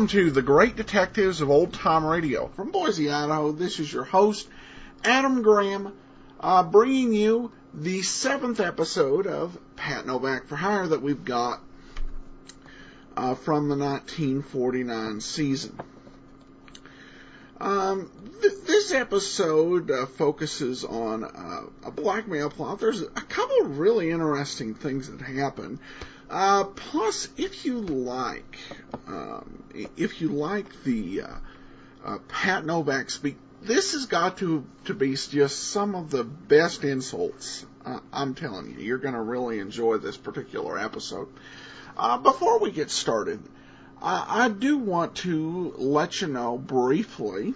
Welcome to the Great Detectives of Old Time Radio. From Boise, Idaho, this is your host, Adam Graham, uh, bringing you the seventh episode of Pat Novak for Hire that we've got uh, from the 1949 season. Um, th- this episode uh, focuses on uh, a blackmail plot. There's a couple of really interesting things that happen. Uh, plus, if you like, um, if you like the uh, uh, Pat Novak speak, this has got to to be just some of the best insults. Uh, I'm telling you, you're going to really enjoy this particular episode. Uh, before we get started, I, I do want to let you know briefly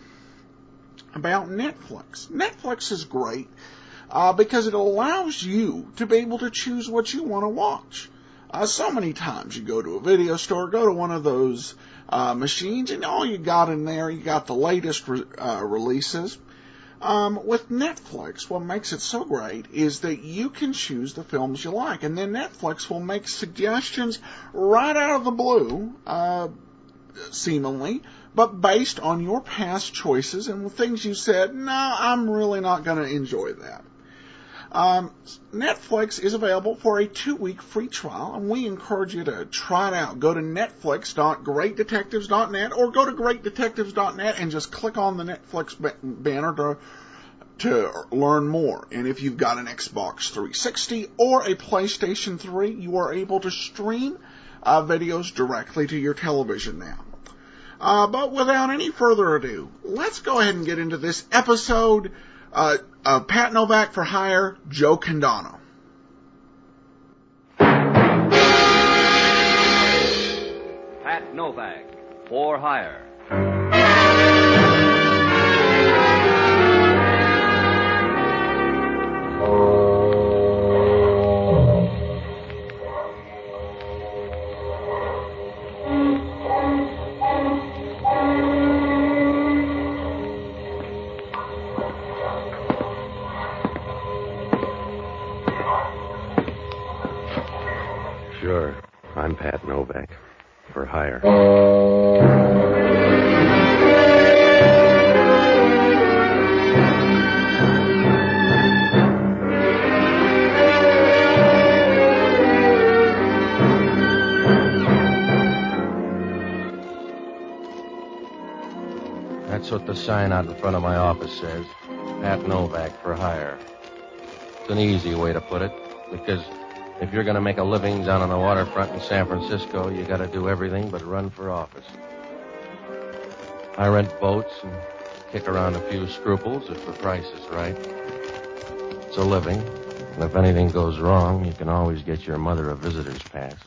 about Netflix. Netflix is great uh, because it allows you to be able to choose what you want to watch. Uh, so many times you go to a video store, go to one of those uh, machines, and all you got in there, you got the latest re- uh, releases. Um, with Netflix, what makes it so great is that you can choose the films you like, and then Netflix will make suggestions right out of the blue, uh, seemingly, but based on your past choices and things you said, no, I'm really not going to enjoy that. Um, Netflix is available for a two-week free trial, and we encourage you to try it out. Go to netflix.greatdetectives.net or go to greatdetectives.net and just click on the Netflix banner to to learn more. And if you've got an Xbox 360 or a PlayStation 3, you are able to stream uh, videos directly to your television now. Uh, but without any further ado, let's go ahead and get into this episode uh, uh, Pat Novak for hire, Joe Condano. Pat Novak for hire. Sure. I'm Pat Novak. For hire. That's what the sign out in front of my office says. Pat Novak for hire. It's an easy way to put it, because if you're going to make a living down on the waterfront in San Francisco, you got to do everything but run for office. I rent boats and kick around a few scruples if the price is right. It's a living, and if anything goes wrong, you can always get your mother a visitor's pass.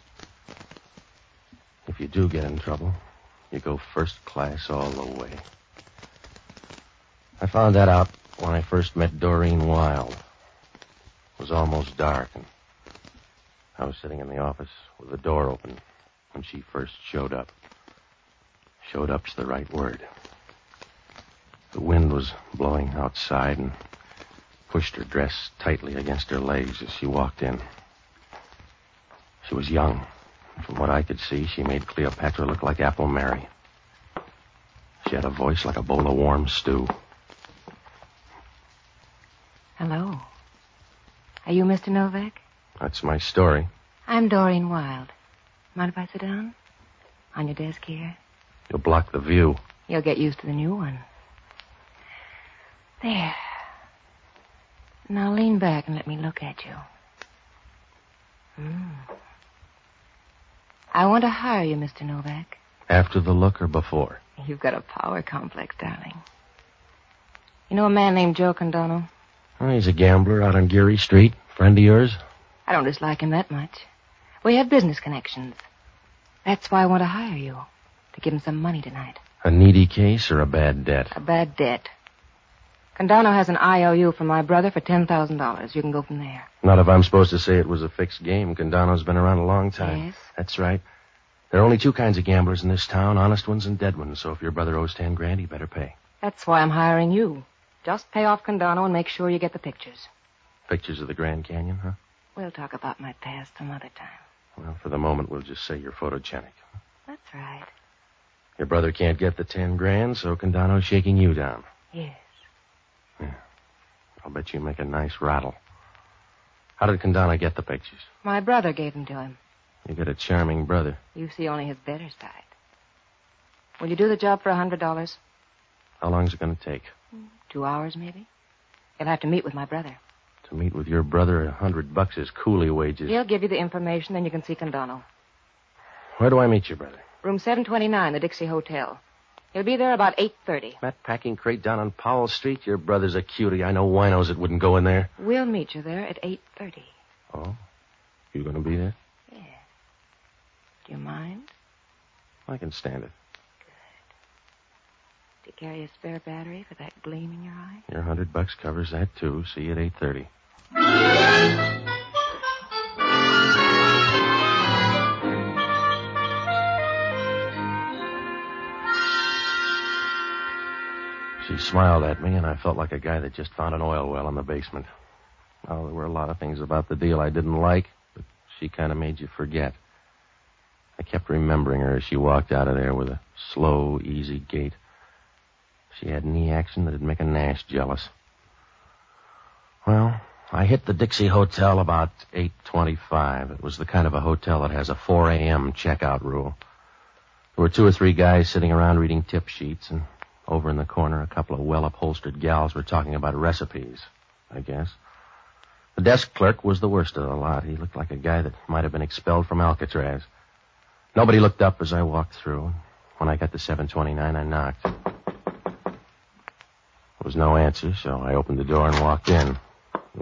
If you do get in trouble, you go first class all the way. I found that out when I first met Doreen Wild. It was almost dark, and I was sitting in the office with the door open when she first showed up. Showed up's the right word. The wind was blowing outside and pushed her dress tightly against her legs as she walked in. She was young. From what I could see, she made Cleopatra look like Apple Mary. She had a voice like a bowl of warm stew. Hello. Are you Mr. Novak? That's my story. I'm Doreen Wild. Mind if I sit down? On your desk here? You'll block the view. You'll get used to the new one. There. Now lean back and let me look at you. Hmm. I want to hire you, Mr. Novak. After the look or before? You've got a power complex, darling. You know a man named Joe Condano? Oh, he's a gambler out on Geary Street. Friend of yours? I don't dislike him that much. We have business connections. That's why I want to hire you. To give him some money tonight. A needy case or a bad debt? A bad debt. Condano has an IOU from my brother for $10,000. You can go from there. Not if I'm supposed to say it was a fixed game. Condano's been around a long time. Yes? That's right. There are only two kinds of gamblers in this town, honest ones and dead ones. So if your brother owes ten grand, he better pay. That's why I'm hiring you. Just pay off Condano and make sure you get the pictures. Pictures of the Grand Canyon, huh? We'll talk about my past some other time. Well, for the moment, we'll just say you're photogenic. That's right. Your brother can't get the ten grand, so Condano's shaking you down. Yes. I'll bet you make a nice rattle. How did Condano get the pictures? My brother gave them to him. You got a charming brother. You see only his better side. Will you do the job for a hundred dollars? How long's it going to take? Two hours, maybe? You'll have to meet with my brother. To meet with your brother, a hundred bucks is coolie wages. He'll give you the information, then you can see Condano. Where do I meet your brother? Room 729, the Dixie Hotel. He'll be there about 8.30. That packing crate down on Powell Street? Your brother's a cutie. I know winos that wouldn't go in there. We'll meet you there at 8.30. Oh? You going to be there? Yeah. Do you mind? I can stand it. Good. Do you carry a spare battery for that gleam in your eye? Your hundred bucks covers that, too. See you at 8.30. She smiled at me, and I felt like a guy that just found an oil well in the basement. Well, there were a lot of things about the deal I didn't like, but she kind of made you forget. I kept remembering her as she walked out of there with a slow, easy gait. She had knee action that'd make a Nash jealous. Well, I hit the Dixie Hotel about 8.25. It was the kind of a hotel that has a 4 a.m. checkout rule. There were two or three guys sitting around reading tip sheets, and over in the corner, a couple of well-upholstered gals were talking about recipes, I guess. The desk clerk was the worst of the lot. He looked like a guy that might have been expelled from Alcatraz. Nobody looked up as I walked through. When I got to 729, I knocked. There was no answer, so I opened the door and walked in.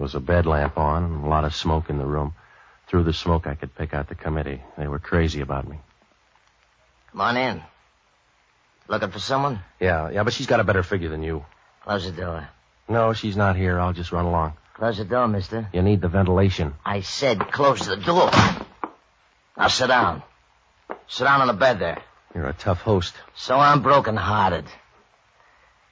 There was a bed lamp on and a lot of smoke in the room. Through the smoke, I could pick out the committee. They were crazy about me. Come on in. Looking for someone? Yeah, yeah, but she's got a better figure than you. Close the door. No, she's not here. I'll just run along. Close the door, mister. You need the ventilation. I said close the door. Now sit down. Sit down on the bed there. You're a tough host. So I'm broken-hearted.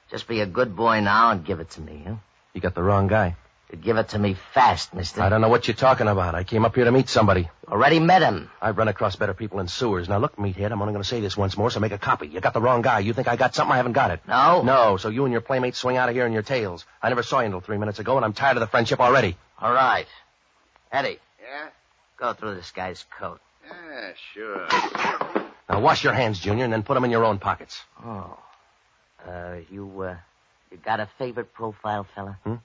Just be a good boy now and give it to me, huh? You got the wrong guy. You give it to me fast, mister. I don't know what you're talking about. I came up here to meet somebody. Already met him. I've run across better people in sewers. Now look, meathead, I'm only going to say this once more, so make a copy. You got the wrong guy. You think I got something? I haven't got it. No? No, so you and your playmates swing out of here in your tails. I never saw you until three minutes ago, and I'm tired of the friendship already. All right. Eddie, Yeah? go through this guy's coat. Yeah, sure. Now wash your hands, Junior, and then put them in your own pockets. Oh. Uh, you, uh, you got a favorite profile, fella? Hmm?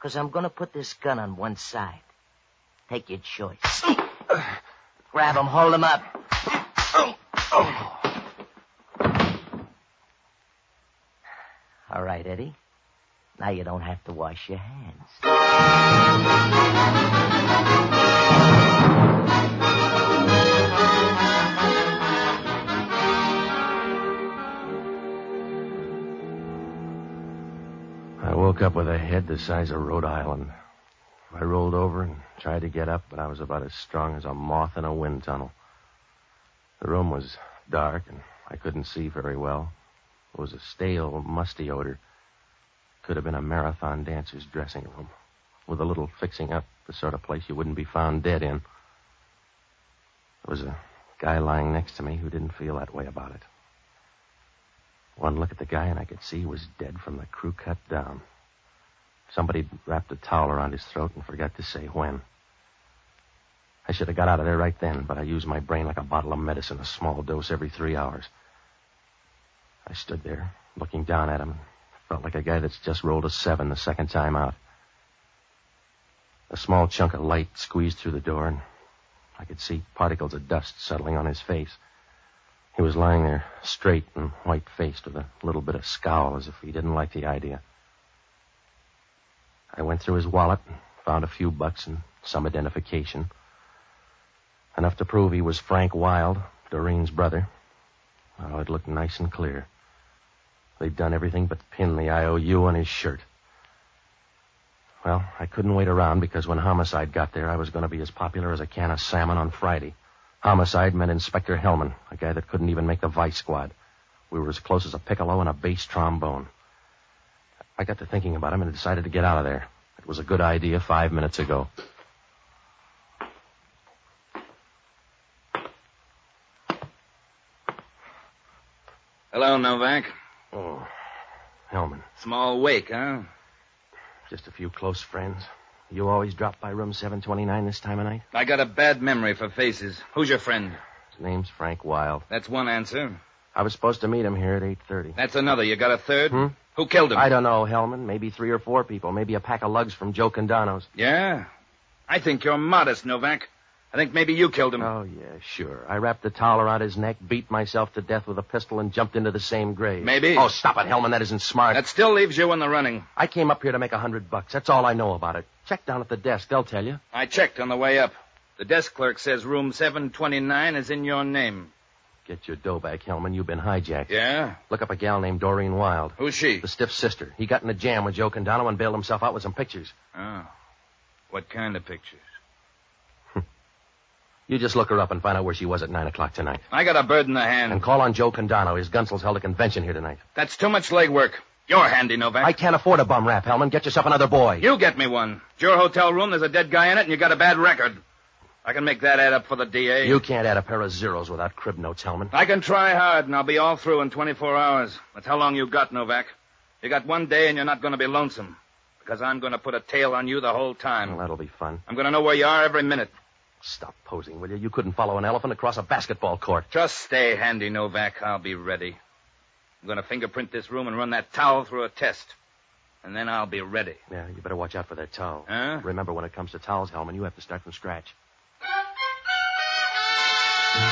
Because I'm going to put this gun on one side. Take your choice. Grab him, hold him up. All right, Eddie. Now you don't have to wash your hands. Woke up with a head the size of Rhode Island. I rolled over and tried to get up, but I was about as strong as a moth in a wind tunnel. The room was dark, and I couldn't see very well. There was a stale, musty odor. Could have been a marathon dancer's dressing room. With a little fixing up, the sort of place you wouldn't be found dead in. There was a guy lying next to me who didn't feel that way about it. One look at the guy, and I could see he was dead from the crew cut down. Somebody wrapped a towel around his throat and forgot to say when. I should have got out of there right then, but I used my brain like a bottle of medicine, a small dose every three hours. I stood there, looking down at him. Felt like a guy that's just rolled a seven the second time out. A small chunk of light squeezed through the door, and I could see particles of dust settling on his face. He was lying there, straight and white faced, with a little bit of scowl as if he didn't like the idea. I went through his wallet found a few bucks and some identification. Enough to prove he was Frank Wild, Doreen's brother. Oh, it looked nice and clear. They'd done everything but pin the IOU on his shirt. Well, I couldn't wait around because when homicide got there, I was going to be as popular as a can of salmon on Friday. Homicide meant Inspector Hellman, a guy that couldn't even make the vice squad. We were as close as a piccolo and a bass trombone. I got to thinking about him and decided to get out of there. It was a good idea five minutes ago. Hello, Novak. Oh, Hellman. Small wake, huh? Just a few close friends. You always drop by room 729 this time of night? I got a bad memory for faces. Who's your friend? His name's Frank Wild. That's one answer. I was supposed to meet him here at 8.30. That's another. You got a third? Hmm? Who killed him? I don't know, Hellman. Maybe three or four people. Maybe a pack of lugs from Joe Condano's. Yeah? I think you're modest, Novak. I think maybe you killed him. Oh, yeah, sure. I wrapped the towel around his neck, beat myself to death with a pistol, and jumped into the same grave. Maybe. Oh, stop it, Hellman. That isn't smart. That still leaves you in the running. I came up here to make a hundred bucks. That's all I know about it. Check down at the desk. They'll tell you. I checked on the way up. The desk clerk says room 729 is in your name. Get your dough back, Hellman. You've been hijacked. Yeah? Look up a gal named Doreen Wild. Who's she? The stiff sister. He got in a jam with Joe Condano and bailed himself out with some pictures. Oh. What kind of pictures? You just look her up and find out where she was at 9 o'clock tonight. I got a bird in the hand. And call on Joe Condano. His Gunsel's held a convention here tonight. That's too much legwork. You're handy, Novak. I can't afford a bum rap, Hellman. Get yourself another boy. You get me one. It's your hotel room. There's a dead guy in it, and you got a bad record. I can make that add up for the DA. You can't add a pair of zeros without crib notes, Hellman. I can try hard, and I'll be all through in 24 hours. That's how long you got, Novak. You got one day, and you're not going to be lonesome. Because I'm going to put a tail on you the whole time. Well, that'll be fun. I'm going to know where you are every minute. Stop posing, will you? You couldn't follow an elephant across a basketball court. Just stay handy, Novak. I'll be ready. I'm going to fingerprint this room and run that towel through a test. And then I'll be ready. Yeah, you better watch out for that towel. Huh? Remember, when it comes to towels, Hellman, you have to start from scratch. Well,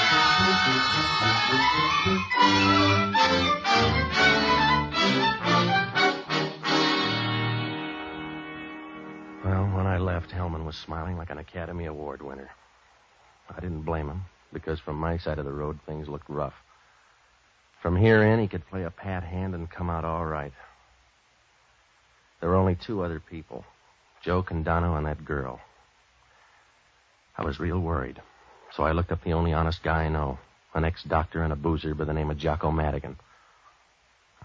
when I left, Hellman was smiling like an Academy Award winner. I didn't blame him, because from my side of the road, things looked rough. From here in, he could play a pat hand and come out all right. There were only two other people Joe Condano and that girl. I was real worried, so I looked up the only honest guy I know an ex doctor and a boozer by the name of Jocko Madigan.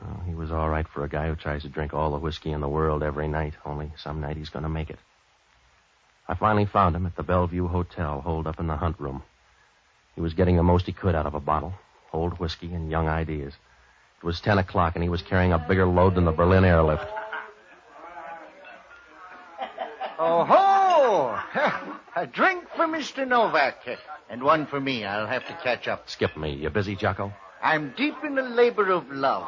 Well, he was all right for a guy who tries to drink all the whiskey in the world every night, only some night he's going to make it. I finally found him at the Bellevue Hotel, holed up in the hunt room. He was getting the most he could out of a bottle old whiskey and young ideas. It was 10 o'clock, and he was carrying a bigger load than the Berlin airlift. Oh ho! A drink for Mr. Novak. And one for me. I'll have to catch up. Skip me. You busy, Jocko? I'm deep in the labor of love.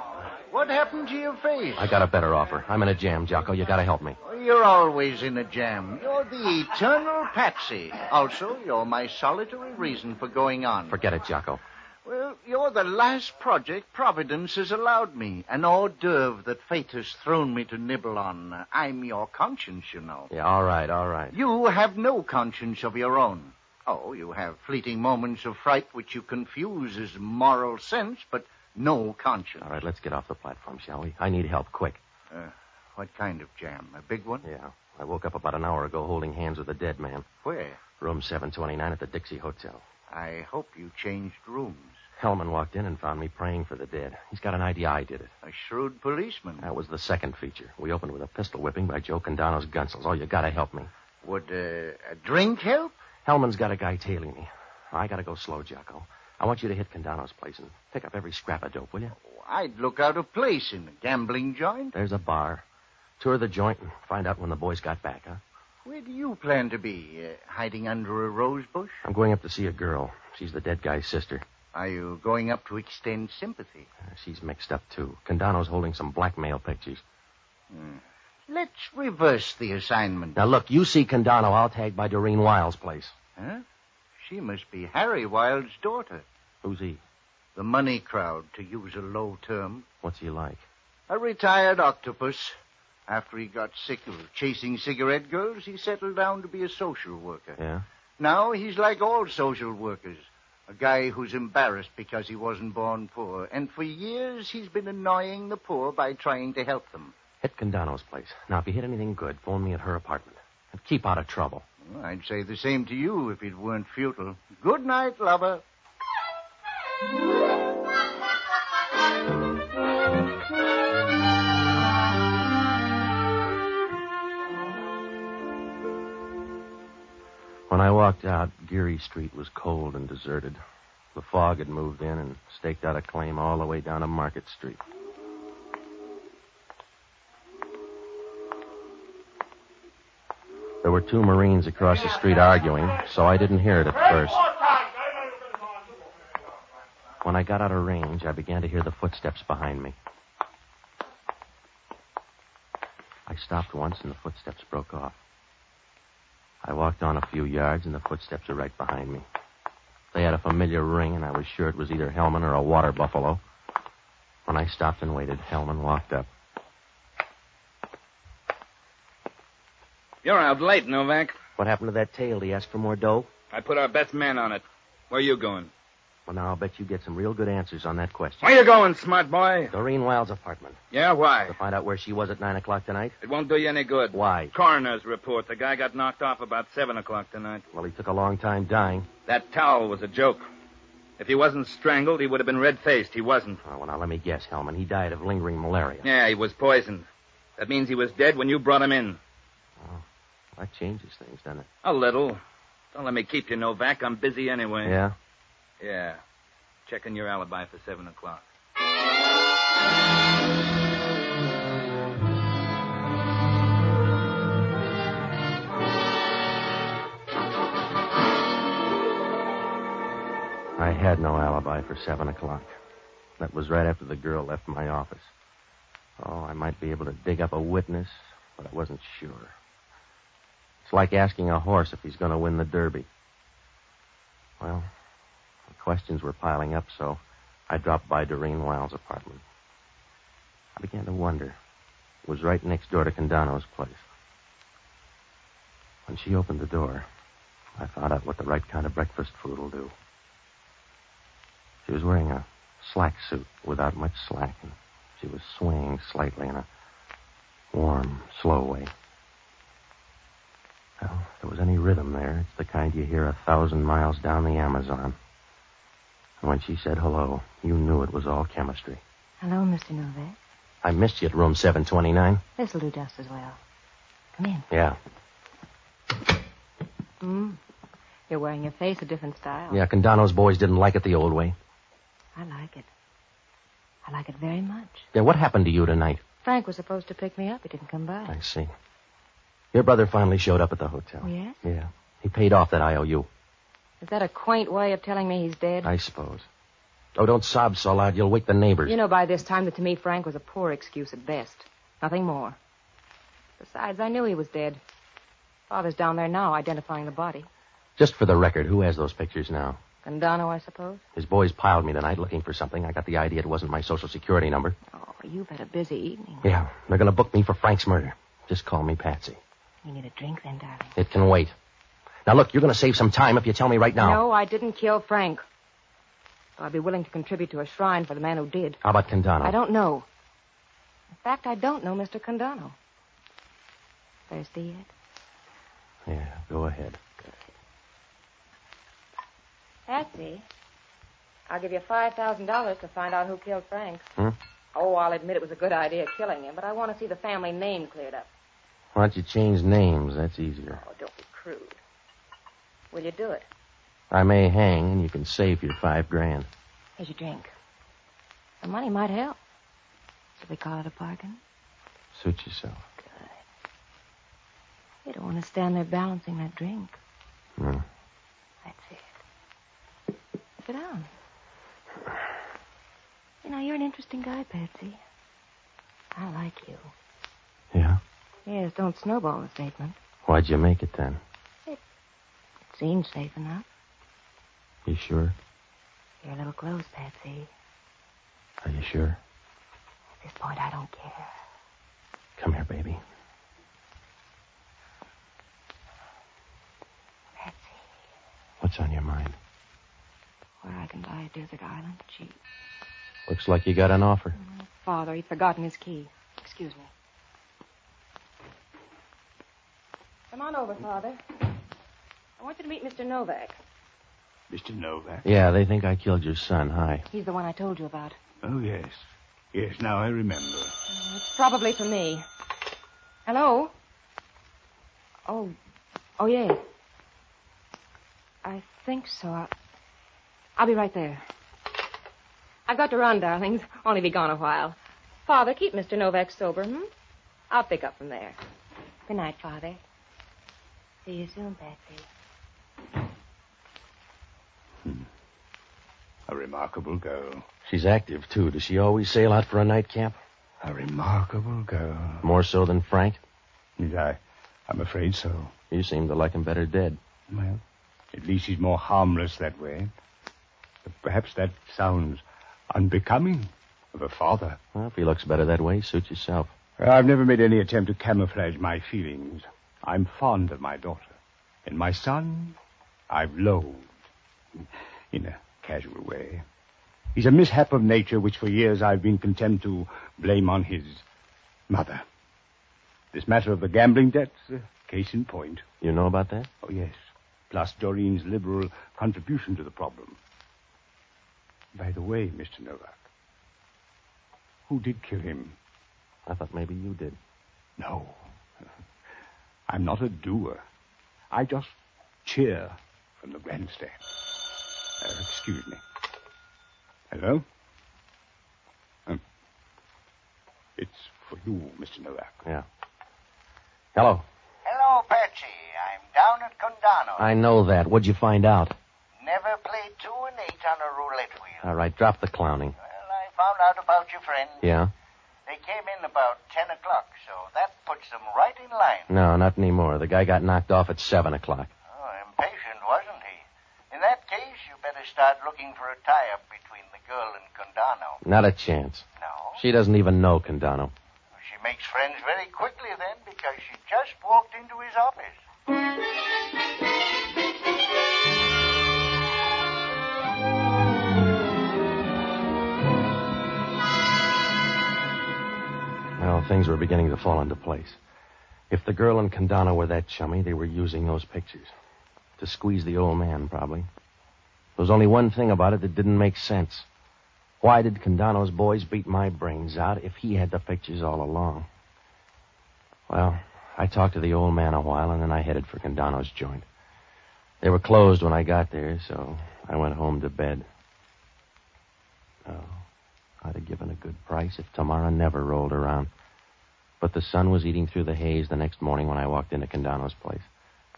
What happened to your face? I got a better offer. I'm in a jam, Jocko. You gotta help me. Oh, you're always in a jam. You're the eternal patsy. Also, you're my solitary reason for going on. Forget it, Jocko. Well, you're the last project Providence has allowed me. An hors d'oeuvre that fate has thrown me to nibble on. I'm your conscience, you know. Yeah, all right, all right. You have no conscience of your own. Oh, you have fleeting moments of fright which you confuse as moral sense, but no conscience. All right, let's get off the platform, shall we? I need help, quick. Uh, what kind of jam? A big one? Yeah. I woke up about an hour ago holding hands with a dead man. Where? Room 729 at the Dixie Hotel. I hope you changed rooms. Hellman walked in and found me praying for the dead. He's got an idea I did it. A shrewd policeman. That was the second feature. We opened with a pistol whipping by Joe Condano's Gunsels. Oh, you gotta help me. Would uh, a drink help? Hellman's got a guy tailing me. I gotta go slow, Jocko. I want you to hit Condano's place and pick up every scrap of dope, will you? I'd look out of place in a gambling joint. There's a bar. Tour the joint and find out when the boys got back, huh? Where do you plan to be? Uh, hiding under a rose bush? I'm going up to see a girl. She's the dead guy's sister. Are you going up to extend sympathy? Uh, she's mixed up, too. Condano's holding some blackmail pictures. Hmm. Let's reverse the assignment. Now, look, you see Condano. I'll tag by Doreen Wild's place. Huh? She must be Harry Wild's daughter. Who's he? The money crowd, to use a low term. What's he like? A retired octopus. After he got sick of chasing cigarette girls, he settled down to be a social worker. Yeah? Now he's like all social workers. A guy who's embarrassed because he wasn't born poor. And for years he's been annoying the poor by trying to help them. Hit Condano's place. Now, if you hit anything good, phone me at her apartment. And keep out of trouble. Well, I'd say the same to you if it weren't futile. Good night, lover. When I walked out, Geary Street was cold and deserted. The fog had moved in and staked out a claim all the way down to Market Street. There were two Marines across the street arguing, so I didn't hear it at first. When I got out of range, I began to hear the footsteps behind me. I stopped once and the footsteps broke off. I walked on a few yards and the footsteps were right behind me. They had a familiar ring and I was sure it was either Hellman or a water buffalo. When I stopped and waited, Hellman walked up. You're out late, Novak. What happened to that tail? Did he ask for more dough? I put our best man on it. Where are you going? Well, now I'll bet you get some real good answers on that question. Where you going, smart boy? Doreen Wild's apartment. Yeah, why? To find out where she was at 9 o'clock tonight? It won't do you any good. Why? Coroner's report. The guy got knocked off about 7 o'clock tonight. Well, he took a long time dying. That towel was a joke. If he wasn't strangled, he would have been red faced. He wasn't. Oh, well, now let me guess, Hellman. He died of lingering malaria. Yeah, he was poisoned. That means he was dead when you brought him in. Oh, that changes things, doesn't it? A little. Don't let me keep you, Novak. I'm busy anyway. Yeah? Yeah. Checking your alibi for 7 o'clock. I had no alibi for 7 o'clock. That was right after the girl left my office. Oh, I might be able to dig up a witness, but I wasn't sure. It's like asking a horse if he's going to win the Derby. Well, the questions were piling up, so I dropped by Doreen Wild's apartment. I began to wonder. It was right next door to Condano's place. When she opened the door, I found out what the right kind of breakfast food will do. She was wearing a slack suit without much slack, and she was swaying slightly in a warm, slow way. Well, if there was any rhythm there, it's the kind you hear a thousand miles down the Amazon. And when she said hello, you knew it was all chemistry. Hello, Mr. Novak. I missed you at room 729. This'll do just as well. Come in. Yeah. Hmm. You're wearing your face a different style. Yeah, Condano's boys didn't like it the old way. I like it. I like it very much. Yeah, what happened to you tonight? Frank was supposed to pick me up. He didn't come by. I see. Your brother finally showed up at the hotel. Oh, yes? Yeah. He paid off that IOU, Is that a quaint way of telling me he's dead? I suppose. Oh, don't sob so loud. You'll wake the neighbors. You know by this time that to me Frank was a poor excuse at best. Nothing more. Besides, I knew he was dead. Father's down there now identifying the body. Just for the record, who has those pictures now? Condano, I suppose. His boys piled me tonight looking for something. I got the idea it wasn't my social security number. Oh, you've had a busy evening. Yeah, they're going to book me for Frank's murder. Just call me Patsy. You need a drink then, darling. It can wait. Now, look, you're going to save some time if you tell me right now. No, I didn't kill Frank. I'd be willing to contribute to a shrine for the man who did. How about Condano? I don't know. In fact, I don't know Mr. Condano. Thirsty yet? Yeah, go ahead. Patsy, I'll give you $5,000 to find out who killed Frank. Hmm? Oh, I'll admit it was a good idea killing him, but I want to see the family name cleared up. Why don't you change names? That's easier. Oh, don't be crude. Will you do it? I may hang, and you can save your five grand. Here's your drink. The money might help. Should we call it a bargain? Suit yourself. Good. You don't want to stand there balancing that drink. No. That's it. Sit down. You know, you're an interesting guy, Patsy. I like you. Yeah? Yes, don't snowball the statement. Why'd you make it then? Seems safe enough. You sure? You're a little close, Patsy. Are you sure? At this point, I don't care. Come here, baby. Patsy, What's on your mind? where I can buy a desert island cheap. Looks like you got an offer. Father, he'd forgotten his key. Excuse me. Come on over, Father. I want you to meet Mr. Novak. Mr. Novak? Yeah, they think I killed your son. Hi. He's the one I told you about. Oh, yes. Yes, now I remember. It's probably for me. Hello? Oh, oh, yes. I think so. I'll, I'll be right there. I've got to run, darlings. Only be gone a while. Father, keep Mr. Novak sober, hmm? I'll pick up from there. Good night, Father. See you soon, Patsy. A remarkable girl. She's active, too. Does she always sail out for a night camp? A remarkable girl. More so than Frank? I, I'm afraid so. You seem to like him better dead. Well, at least he's more harmless that way. But perhaps that sounds unbecoming of a father. Well, if he looks better that way, suit yourself. Well, I've never made any attempt to camouflage my feelings. I'm fond of my daughter. And my son, I've loathed. In a casual way. He's a mishap of nature which for years I've been content to blame on his mother. This matter of the gambling debts, uh, case in point. You know about that? Oh, yes. Plus Doreen's liberal contribution to the problem. By the way, Mr. Novak, who did kill him? I thought maybe you did. No. I'm not a doer. I just cheer from the grandstand. Uh, excuse me. Hello? Um, it's for you, Mr. Novak. Yeah. Hello. Hello, Patsy. I'm down at Condano. I know that. What'd you find out? Never played two and eight on a roulette wheel. All right, drop the clowning. Well, I found out about your friend. Yeah? They came in about 10 o'clock, so that puts them right in line. No, not anymore. The guy got knocked off at 7 o'clock. Oh, impatient, wasn't he? In that case, you better start looking for a tie-up between the girl and Condano. Not a chance. No? She doesn't even know Condano. She makes friends very quickly then because she just walked into his office. Well, things were beginning to fall into place. If the girl and Condano were that chummy, they were using those pictures. To squeeze the old man, probably. There was only one thing about it that didn't make sense. Why did Condano's boys beat my brains out if he had the pictures all along? Well, I talked to the old man a while, and then I headed for Condano's joint. They were closed when I got there, so I went home to bed. Oh, I'd have given a good price if tomorrow never rolled around. But the sun was eating through the haze the next morning when I walked into Condano's place.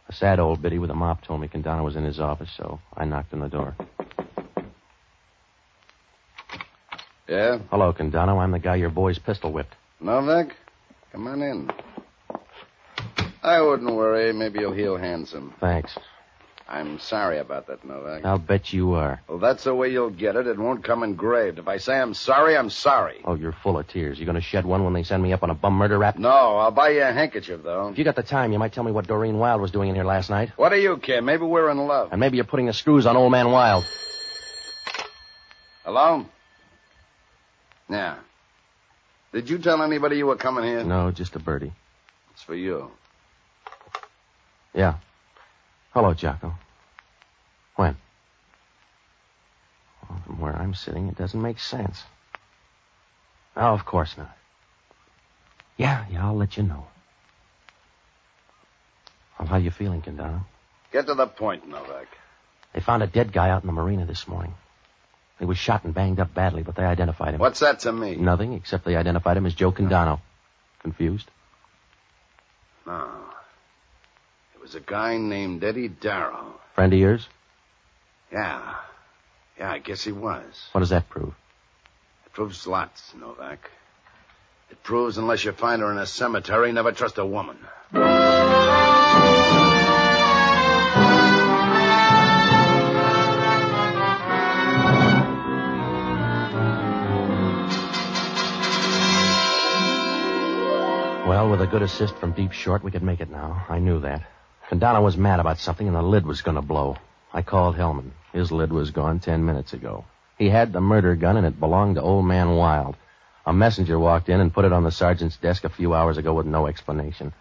A sad old biddy with a mop told me Condano was in his office, so I knocked on the door. Yeah? Hello, Condano. I'm the guy your boys pistol whipped. Novak? Come on in. I wouldn't worry. Maybe you'll heal handsome. Thanks. I'm sorry about that, Novak. I'll bet you are. Well, that's the way you'll get it. It won't come engraved. If I say I'm sorry, I'm sorry. Oh, you're full of tears. You gonna shed one when they send me up on a bum murder rap? No, I'll buy you a handkerchief, though. If you got the time, you might tell me what Doreen Wild was doing in here last night. What do you care? Maybe we're in love. And maybe you're putting the screws on old man Wild. Hello? Yeah. Did you tell anybody you were coming here? No, just a birdie. It's for you. Yeah. Hello, Jocko. When? Well, from where I'm sitting, it doesn't make sense. Oh, of course not. Yeah, yeah, I'll let you know. Well, how are you feeling, Condano? Get to the point, Novak. They found a dead guy out in the marina this morning. He was shot and banged up badly, but they identified him. What's that to me? Nothing, except they identified him as Joe Condano. Confused? No. Was a guy named Eddie Darrow. Friend of yours? Yeah. Yeah, I guess he was. What does that prove? It Proves lots, Novak. It proves unless you find her in a cemetery, never trust a woman. Well, with a good assist from Deep Short, we could make it now. I knew that. Condano was mad about something, and the lid was going to blow. I called Hellman. His lid was gone ten minutes ago. He had the murder gun, and it belonged to old man Wild. A messenger walked in and put it on the sergeant's desk a few hours ago with no explanation.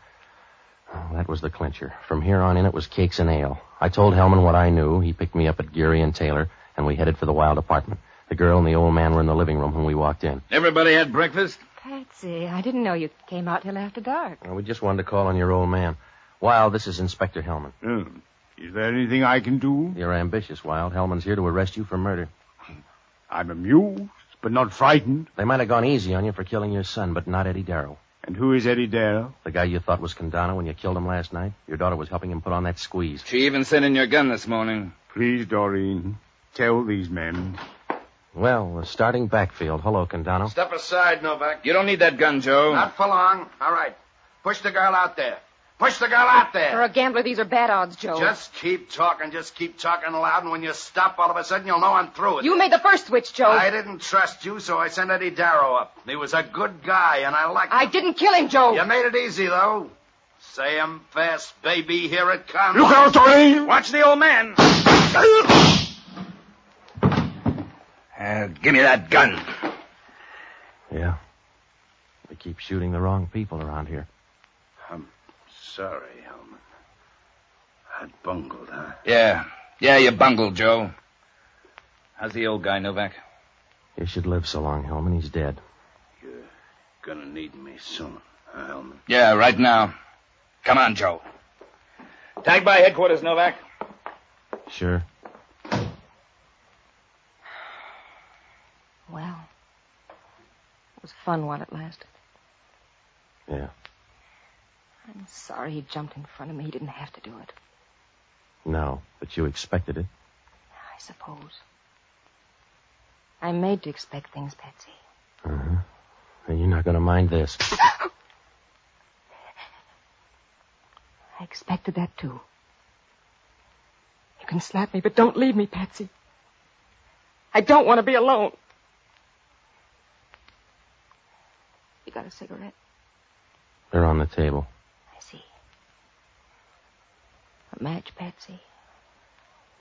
That was the clincher. From here on in, it was cakes and ale. I told Hellman what I knew. He picked me up at Geary and Taylor, and we headed for the Wild apartment. The girl and the old man were in the living room when we walked in. Everybody had breakfast? Patsy, I didn't know you came out till after dark. Well, we just wanted to call on your old man. Wild, this is Inspector Hellman. Oh. Is there anything I can do? You're ambitious, Wild. Hellman's here to arrest you for murder. I'm amused, but not frightened. They might have gone easy on you for killing your son, but not Eddie Darrow. And who is Eddie Darrow? The guy you thought was Condano when you killed him last night. Your daughter was helping him put on that squeeze. She even sent in your gun this morning. Please, Doreen, tell these men. Well, the starting backfield. Hello, Condano. Step aside, Novak. You don't need that gun, Joe. Not for long. All right. Push the girl out there. Push the girl out there. For there. a gambler, these are bad odds, Joe. Just keep talking. Just keep talking loud. And when you stop, all of a sudden, you'll know I'm through with You made the first switch, Joe. I didn't trust you, so I sent Eddie Darrow up. He was a good guy, and I liked him. I didn't kill him, Joe. You made it easy, though. Say 'em fast, baby. Here it comes. Look out, Doreen! Watch the old man. Uh, give me that gun. Yeah. We keep shooting the wrong people around here. I'm sorry, Hellman. I bungled, huh? Yeah. Yeah, you bungled, Joe. How's the old guy, Novak? He should live so long, Hellman. He's dead. You're gonna need me soon, huh, Hellman? Yeah, right now. Come on, Joe. Tag by headquarters, Novak. Sure. Well, it was fun while it lasted. Yeah. I'm sorry he jumped in front of me. He didn't have to do it. No, but you expected it. I suppose. I'm made to expect things, Patsy. Uh-huh. And you're not going to mind this. I expected that too. You can slap me, but don't leave me, Patsy. I don't want to be alone. You got a cigarette? They're on the table. I see. A match, Patsy.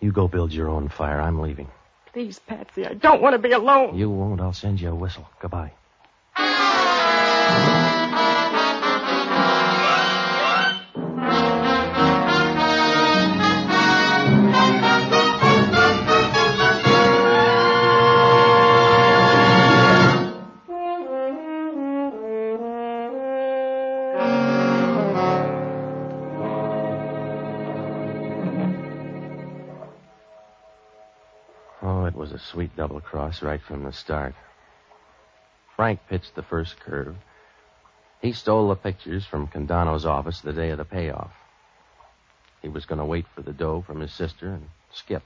You go build your own fire. I'm leaving. Please, Patsy, I don't want to be alone. You won't. I'll send you a whistle. Goodbye. Sweet double cross right from the start. Frank pitched the first curve. He stole the pictures from Condano's office the day of the payoff. He was going to wait for the dough from his sister and skip.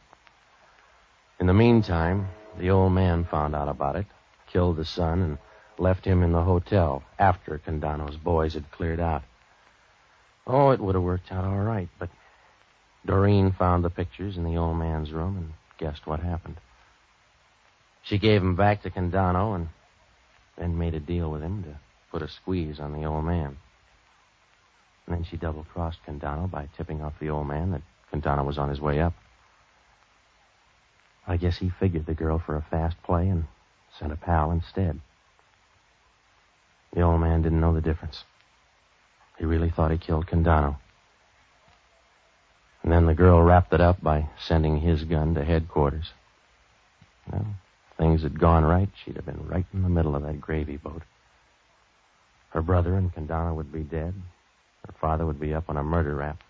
In the meantime, the old man found out about it, killed the son, and left him in the hotel after Condano's boys had cleared out. Oh, it would have worked out all right, but Doreen found the pictures in the old man's room and guessed what happened. She gave him back to Condano and then made a deal with him to put a squeeze on the old man. And then she double crossed Condano by tipping off the old man that Condano was on his way up. I guess he figured the girl for a fast play and sent a pal instead. The old man didn't know the difference. He really thought he killed Condano. And then the girl wrapped it up by sending his gun to headquarters. Well, things had gone right, she'd have been right in the middle of that gravy boat. Her brother and Condano would be dead. Her father would be up on a murder rap.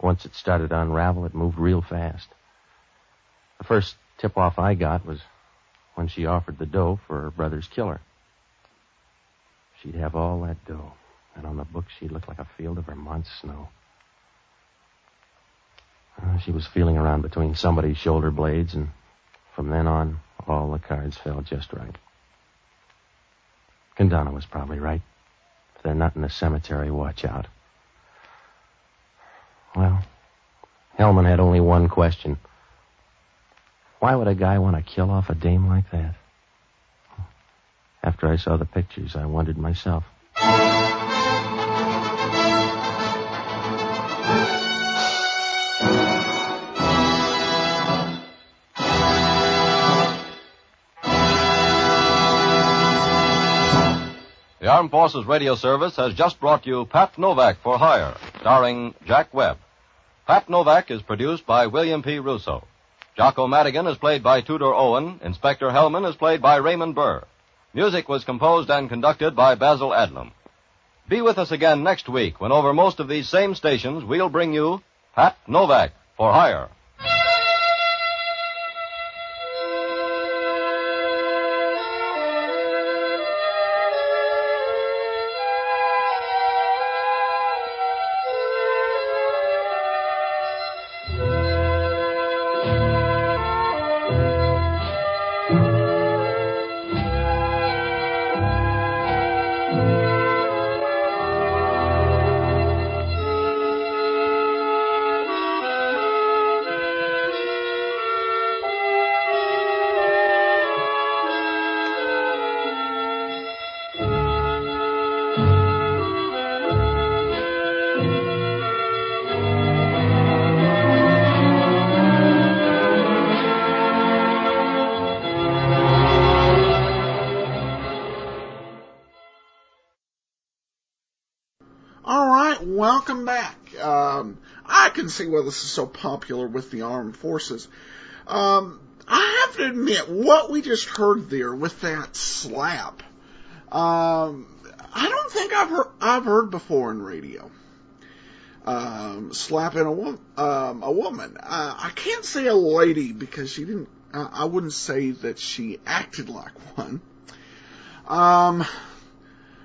Once it started to unravel, it moved real fast. The first tip off I got was when she offered the dough for her brother's killer. She'd have all that dough, and on the books she'd look like a field of Vermont snow. Uh, she was feeling around between somebody's shoulder blades and From then on, all the cards fell just right. Condano was probably right. If they're not in the cemetery, watch out. Well, Hellman had only one question. Why would a guy want to kill off a dame like that? After I saw the pictures, I wondered myself. Armed Forces Radio Service has just brought you Pat Novak for Hire, starring Jack Webb. Pat Novak is produced by William P. Rousseau. Jocko Madigan is played by Tudor Owen. Inspector Hellman is played by Raymond Burr. Music was composed and conducted by Basil Adlam. Be with us again next week when over most of these same stations we'll bring you Pat Novak for Hire. See why this is so popular with the armed forces. Um, I have to admit, what we just heard there with that slap, um, I don't think I've heard, I've heard before in radio. Um, slapping a, wo- um, a woman. Uh, I can't say a lady because she didn't. Uh, I wouldn't say that she acted like one. Um,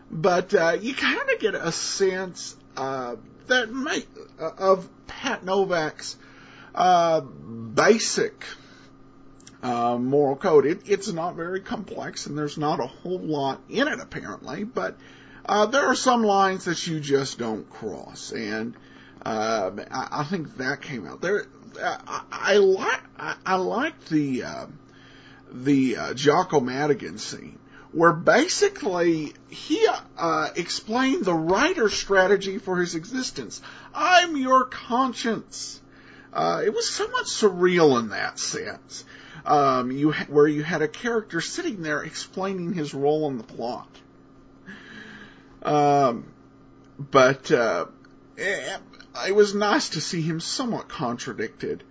but uh, you kind of get a sense uh, that may, uh, of Pat Novak's uh, basic uh, moral code. It, it's not very complex, and there's not a whole lot in it apparently. But uh, there are some lines that you just don't cross, and uh, I, I think that came out there. Uh, I, I like I, I like the uh, the uh, Jocko Madigan scene where basically he uh, explained the writer's strategy for his existence. I'm your conscience. Uh, it was somewhat surreal in that sense. Um, you ha- where you had a character sitting there explaining his role in the plot. Um, but uh, it, it was nice to see him somewhat contradicted.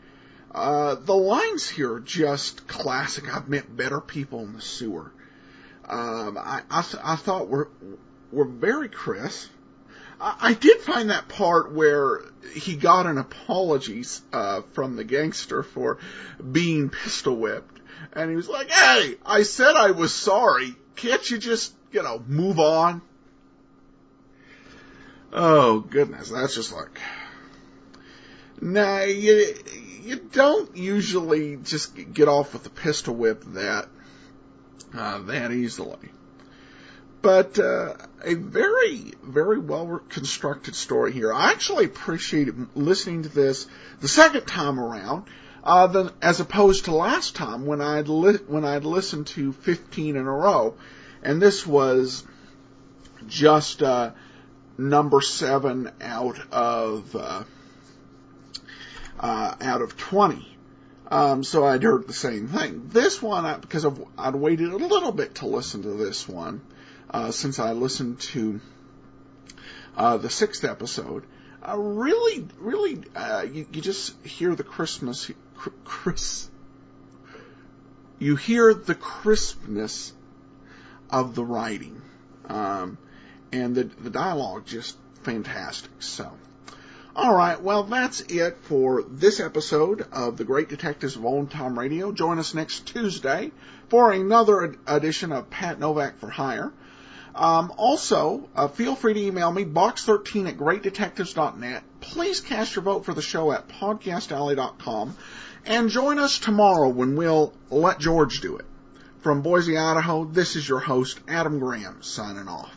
Uh, the lines here are just classic. I've met better people in the sewer um, I I, I thought were were very crisp. I, did find that part where he got an apology uh, from the gangster for being pistol whipped, and he was like, "Hey, I said I was sorry. Can't you just you know move on?" Oh goodness, that's just like. Nah, you you don't usually just get off with a pistol whip that uh, that easily. But uh, a very, very well constructed story here. I actually appreciated listening to this the second time around, uh, than, as opposed to last time when I'd li- when I'd listened to 15 in a row, and this was just uh, number seven out of uh, uh, out of 20. Um, so I'd heard the same thing. This one, I, because I've, I'd waited a little bit to listen to this one, uh, since I listened to uh, the sixth episode. Uh, really, really, uh, you, you just hear the Christmas, cr- Chris, you hear the crispness of the writing, um, and the the dialogue just fantastic. So. All right, well, that's it for this episode of the Great Detectives of Old Time Radio. Join us next Tuesday for another edition of Pat Novak for Hire. Um, also, uh, feel free to email me, box13 at greatdetectives.net. Please cast your vote for the show at podcastalley.com. And join us tomorrow when we'll let George do it. From Boise, Idaho, this is your host, Adam Graham, signing off.